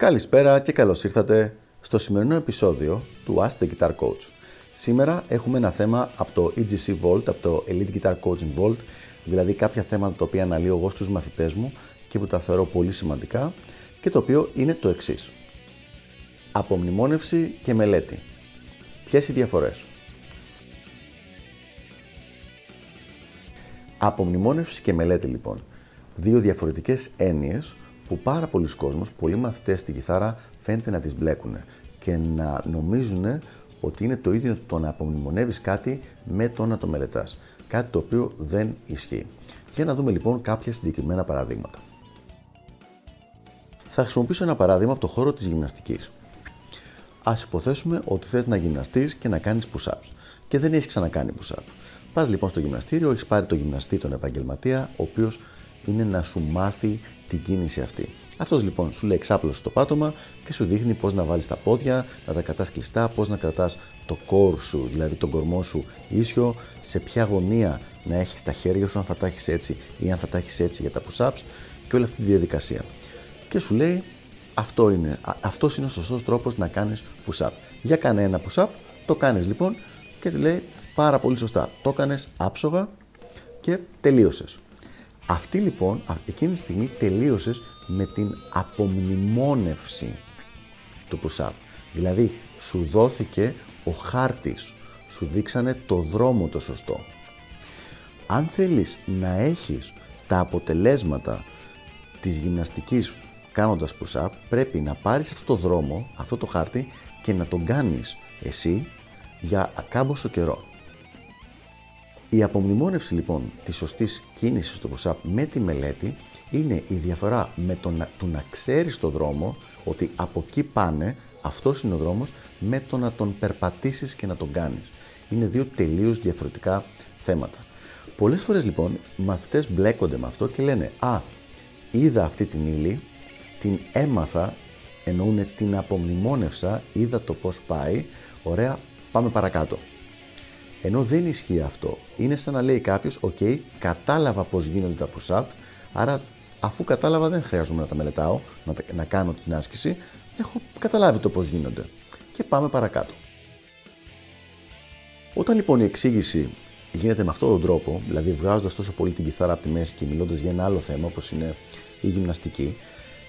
Καλησπέρα και καλώς ήρθατε στο σημερινό επεισόδιο του Ask the Guitar Coach. Σήμερα έχουμε ένα θέμα από το EGC Vault, από το Elite Guitar Coaching Vault, δηλαδή κάποια θέματα τα οποία αναλύω εγώ στους μαθητές μου και που τα θεωρώ πολύ σημαντικά και το οποίο είναι το εξής. Απομνημόνευση και μελέτη. Ποιες οι διαφορές; Απομνημόνευση και μελέτη λοιπόν. Δύο διαφορετικές έννοιες που πάρα πολλοί κόσμος, πολλοί μαθητές στην κιθάρα φαίνεται να τις μπλέκουν και να νομίζουν ότι είναι το ίδιο το να απομνημονεύεις κάτι με το να το μελετάς. Κάτι το οποίο δεν ισχύει. Για να δούμε λοιπόν κάποια συγκεκριμένα παραδείγματα. Θα χρησιμοποιήσω ένα παράδειγμα από το χώρο της γυμναστικής. Ας υποθέσουμε ότι θες να γυμναστείς και να κάνεις push-ups και δεν έχεις ξανακάνει push-up. Πας λοιπόν στο γυμναστήριο, έχεις πάρει το γυμναστή τον επαγγελματία, ο οποίος είναι να σου μάθει την κίνηση αυτή. Αυτός λοιπόν σου λέει εξάπλωση στο πάτωμα και σου δείχνει πώς να βάλεις τα πόδια, να τα κρατάς κλειστά, πώς να κρατάς το κόρ σου, δηλαδή τον κορμό σου ίσιο, σε ποια γωνία να έχεις τα χέρια σου, αν θα τα έχεις έτσι ή αν θα τα έχεις έτσι για τα push-ups και όλη αυτή τη διαδικασία. Και σου λέει αυτό είναι, αυτός είναι ο σωστός τρόπος να κάνεις push-up. Για κάνε ένα push-up, το κάνεις λοιπόν και τη λέει πάρα πολύ σωστά. Το έκανες άψογα και τελείωσες. Αυτή λοιπόν, εκείνη τη στιγμή τελείωσες με την απομνημόνευση του push-up. Δηλαδή, σου δόθηκε ο χάρτης, σου δείξανε το δρόμο το σωστό. Αν θέλεις να έχεις τα αποτελέσματα της γυμναστικής κάνοντας push-up, πρέπει να πάρεις αυτό το δρόμο, αυτό το χάρτη και να τον κάνεις εσύ για ακάμποσο καιρό. Η απομνημόνευση λοιπόν της σωστής κίνησης στο push-up με τη μελέτη είναι η διαφορά με το να, το να ξέρεις το δρόμο, ότι από εκεί πάνε, αυτός είναι ο δρόμος, με το να τον περπατήσεις και να τον κάνεις. Είναι δύο τελείως διαφορετικά θέματα. Πολλές φορές λοιπόν μαθητές μπλέκονται με αυτό και λένε «Α, είδα αυτή την ύλη, την έμαθα, εννοούν την απομνημόνευσα, είδα το πώς πάει, ωραία, πάμε παρακάτω». Ενώ δεν ισχύει αυτό. Είναι σαν να λέει κάποιος: OK, κατάλαβα πώς γίνονται τα push-up, άρα αφού κατάλαβα δεν χρειάζομαι να τα μελετάω, να, να κάνω την άσκηση, έχω καταλάβει το πώς γίνονται. Και πάμε παρακάτω. Όταν λοιπόν η εξήγηση γίνεται με αυτόν τον τρόπο, δηλαδή βγάζοντας τόσο πολύ την κιθάρα από τη μέση και μιλώντας για ένα άλλο θέμα όπως είναι η γυμναστική,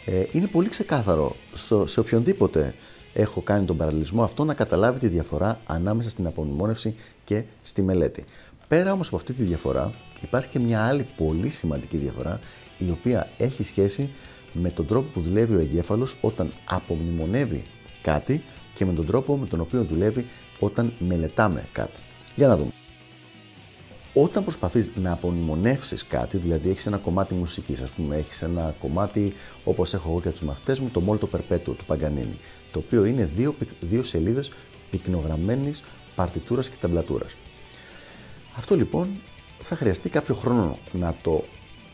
ε, είναι πολύ ξεκάθαρο σε οποιονδήποτε έχω κάνει τον παραλληλισμό αυτό να καταλάβει τη διαφορά ανάμεσα στην απομνημόνευση και στη μελέτη. Πέρα όμως από αυτή τη διαφορά υπάρχει και μια άλλη πολύ σημαντική διαφορά η οποία έχει σχέση με τον τρόπο που δουλεύει ο εγκέφαλος όταν απομνημονεύει κάτι και με τον τρόπο με τον οποίο δουλεύει όταν μελετάμε κάτι. Για να δούμε. Όταν προσπαθείς να απομνημονεύσεις κάτι, δηλαδή έχεις ένα κομμάτι μουσικής, ας πούμε, έχεις ένα κομμάτι όπως έχω εγώ και τους μαθητές μου, το Molto Perpetuo του Παγκανίνη, το οποίο είναι δύο, δύο σελίδες πυκνογραμμένης παρτιτούρας και ταμπλατούρας. Αυτό λοιπόν θα χρειαστεί κάποιο χρόνο να το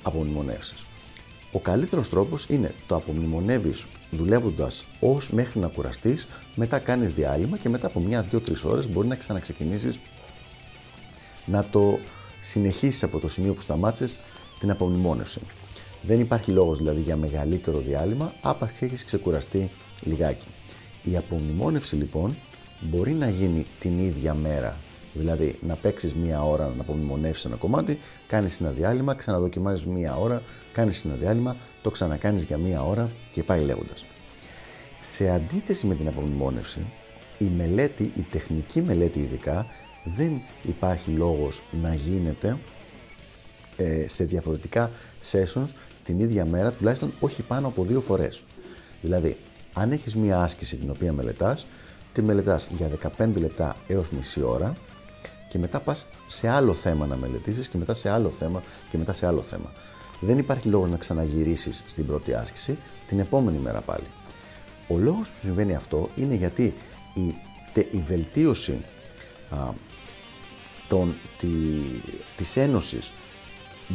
απομνημονεύσεις. Ο καλύτερος τρόπος είναι το απομνημονεύεις δουλεύοντας ως μέχρι να κουραστείς, μετά κάνεις διάλειμμα και μετά από μια, δύο, τρεις ώρες μπορεί να ξαναξεκινήσεις να το συνεχίσεις από το σημείο που σταμάτησες την απομνημόνευση. Δεν υπάρχει λόγος δηλαδή για μεγαλύτερο διάλειμμα, άπαξ και έχεις ξεκουραστεί λιγάκι. Η απομνημόνευση λοιπόν μπορεί να γίνει την ίδια μέρα. Δηλαδή να παίξεις μία ώρα να απομνημονεύσεις ένα κομμάτι, κάνεις ένα διάλειμμα, ξαναδοκιμάζεις μία ώρα, κάνεις ένα διάλειμμα, το ξανακάνεις για μία ώρα και πάει λέγοντας. Σε αντίθεση με την απομνημόνευση, η μελέτη, η τεχνική μελέτη ειδικά, δεν υπάρχει λόγος να γίνεται ε, σε διαφορετικά sessions την ίδια μέρα, τουλάχιστον όχι πάνω από δύο φορές. Δηλαδή, αν έχεις μία άσκηση την οποία μελετάς, τη μελετάς για 15 λεπτά έως μισή ώρα και μετά πας σε άλλο θέμα να μελετήσεις και μετά σε άλλο θέμα και μετά σε άλλο θέμα. Δεν υπάρχει λόγος να ξαναγυρίσεις στην πρώτη άσκηση την επόμενη μέρα πάλι. Ο λόγος που συμβαίνει αυτό είναι γιατί η, η βελτίωση α, των, τη, της ένωσης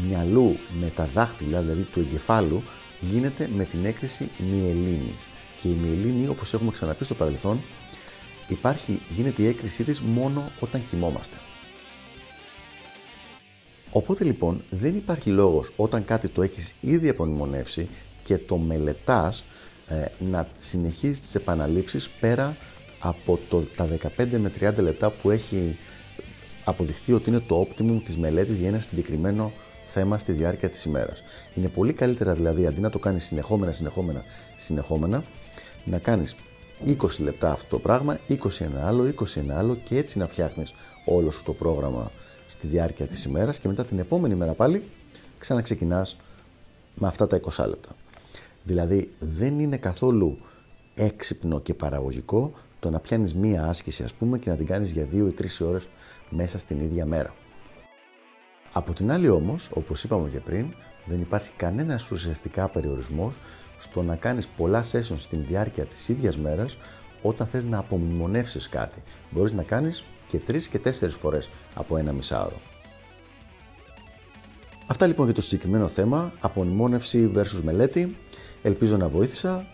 μυαλού με τα δάχτυλα, δηλαδή του εγκεφάλου, γίνεται με την έκρηση μυελίνης. Και η μυελίνη, όπως έχουμε ξαναπεί στο παρελθόν, υπάρχει, γίνεται η έκρησή της μόνο όταν κοιμόμαστε. Οπότε λοιπόν δεν υπάρχει λόγος όταν κάτι το έχεις ήδη απομνημονεύσει και το μελετάς ε, να συνεχίζεις τις επαναλήψεις πέρα από το, τα 15 με 30 λεπτά που έχει αποδειχθεί ότι είναι το optimum της μελέτης για ένα συγκεκριμένο θέμα στη διάρκεια της ημέρας. Είναι πολύ καλύτερα δηλαδή αντί να το κάνεις συνεχόμενα, συνεχόμενα, συνεχόμενα, να κάνεις 20 λεπτά αυτό το πράγμα, 21 άλλο, 21 άλλο και έτσι να φτιάχνεις όλο σου το πρόγραμμα στη διάρκεια της ημέρας και μετά την επόμενη μέρα πάλι ξαναξεκινάς με αυτά τα 20 λεπτά. Δηλαδή δεν είναι καθόλου έξυπνο και παραγωγικό το να πιάνεις μία άσκηση ας πούμε και να την κάνεις για 2 ή 3 ώρες μέσα στην ίδια μέρα. Από την άλλη όμως, όπως είπαμε και πριν, δεν υπάρχει κανένας ουσιαστικά περιορισμός στο να κάνεις πολλά sessions στην διάρκεια της ίδιας μέρας όταν θες να απομνημονεύσεις κάτι. Μπορείς να κάνεις και τρεις και τέσσερις φορές από ένα μισάωρο. Αυτά λοιπόν για το συγκεκριμένο θέμα, απομνημόνευση versus μελέτη. Ελπίζω να βοήθησα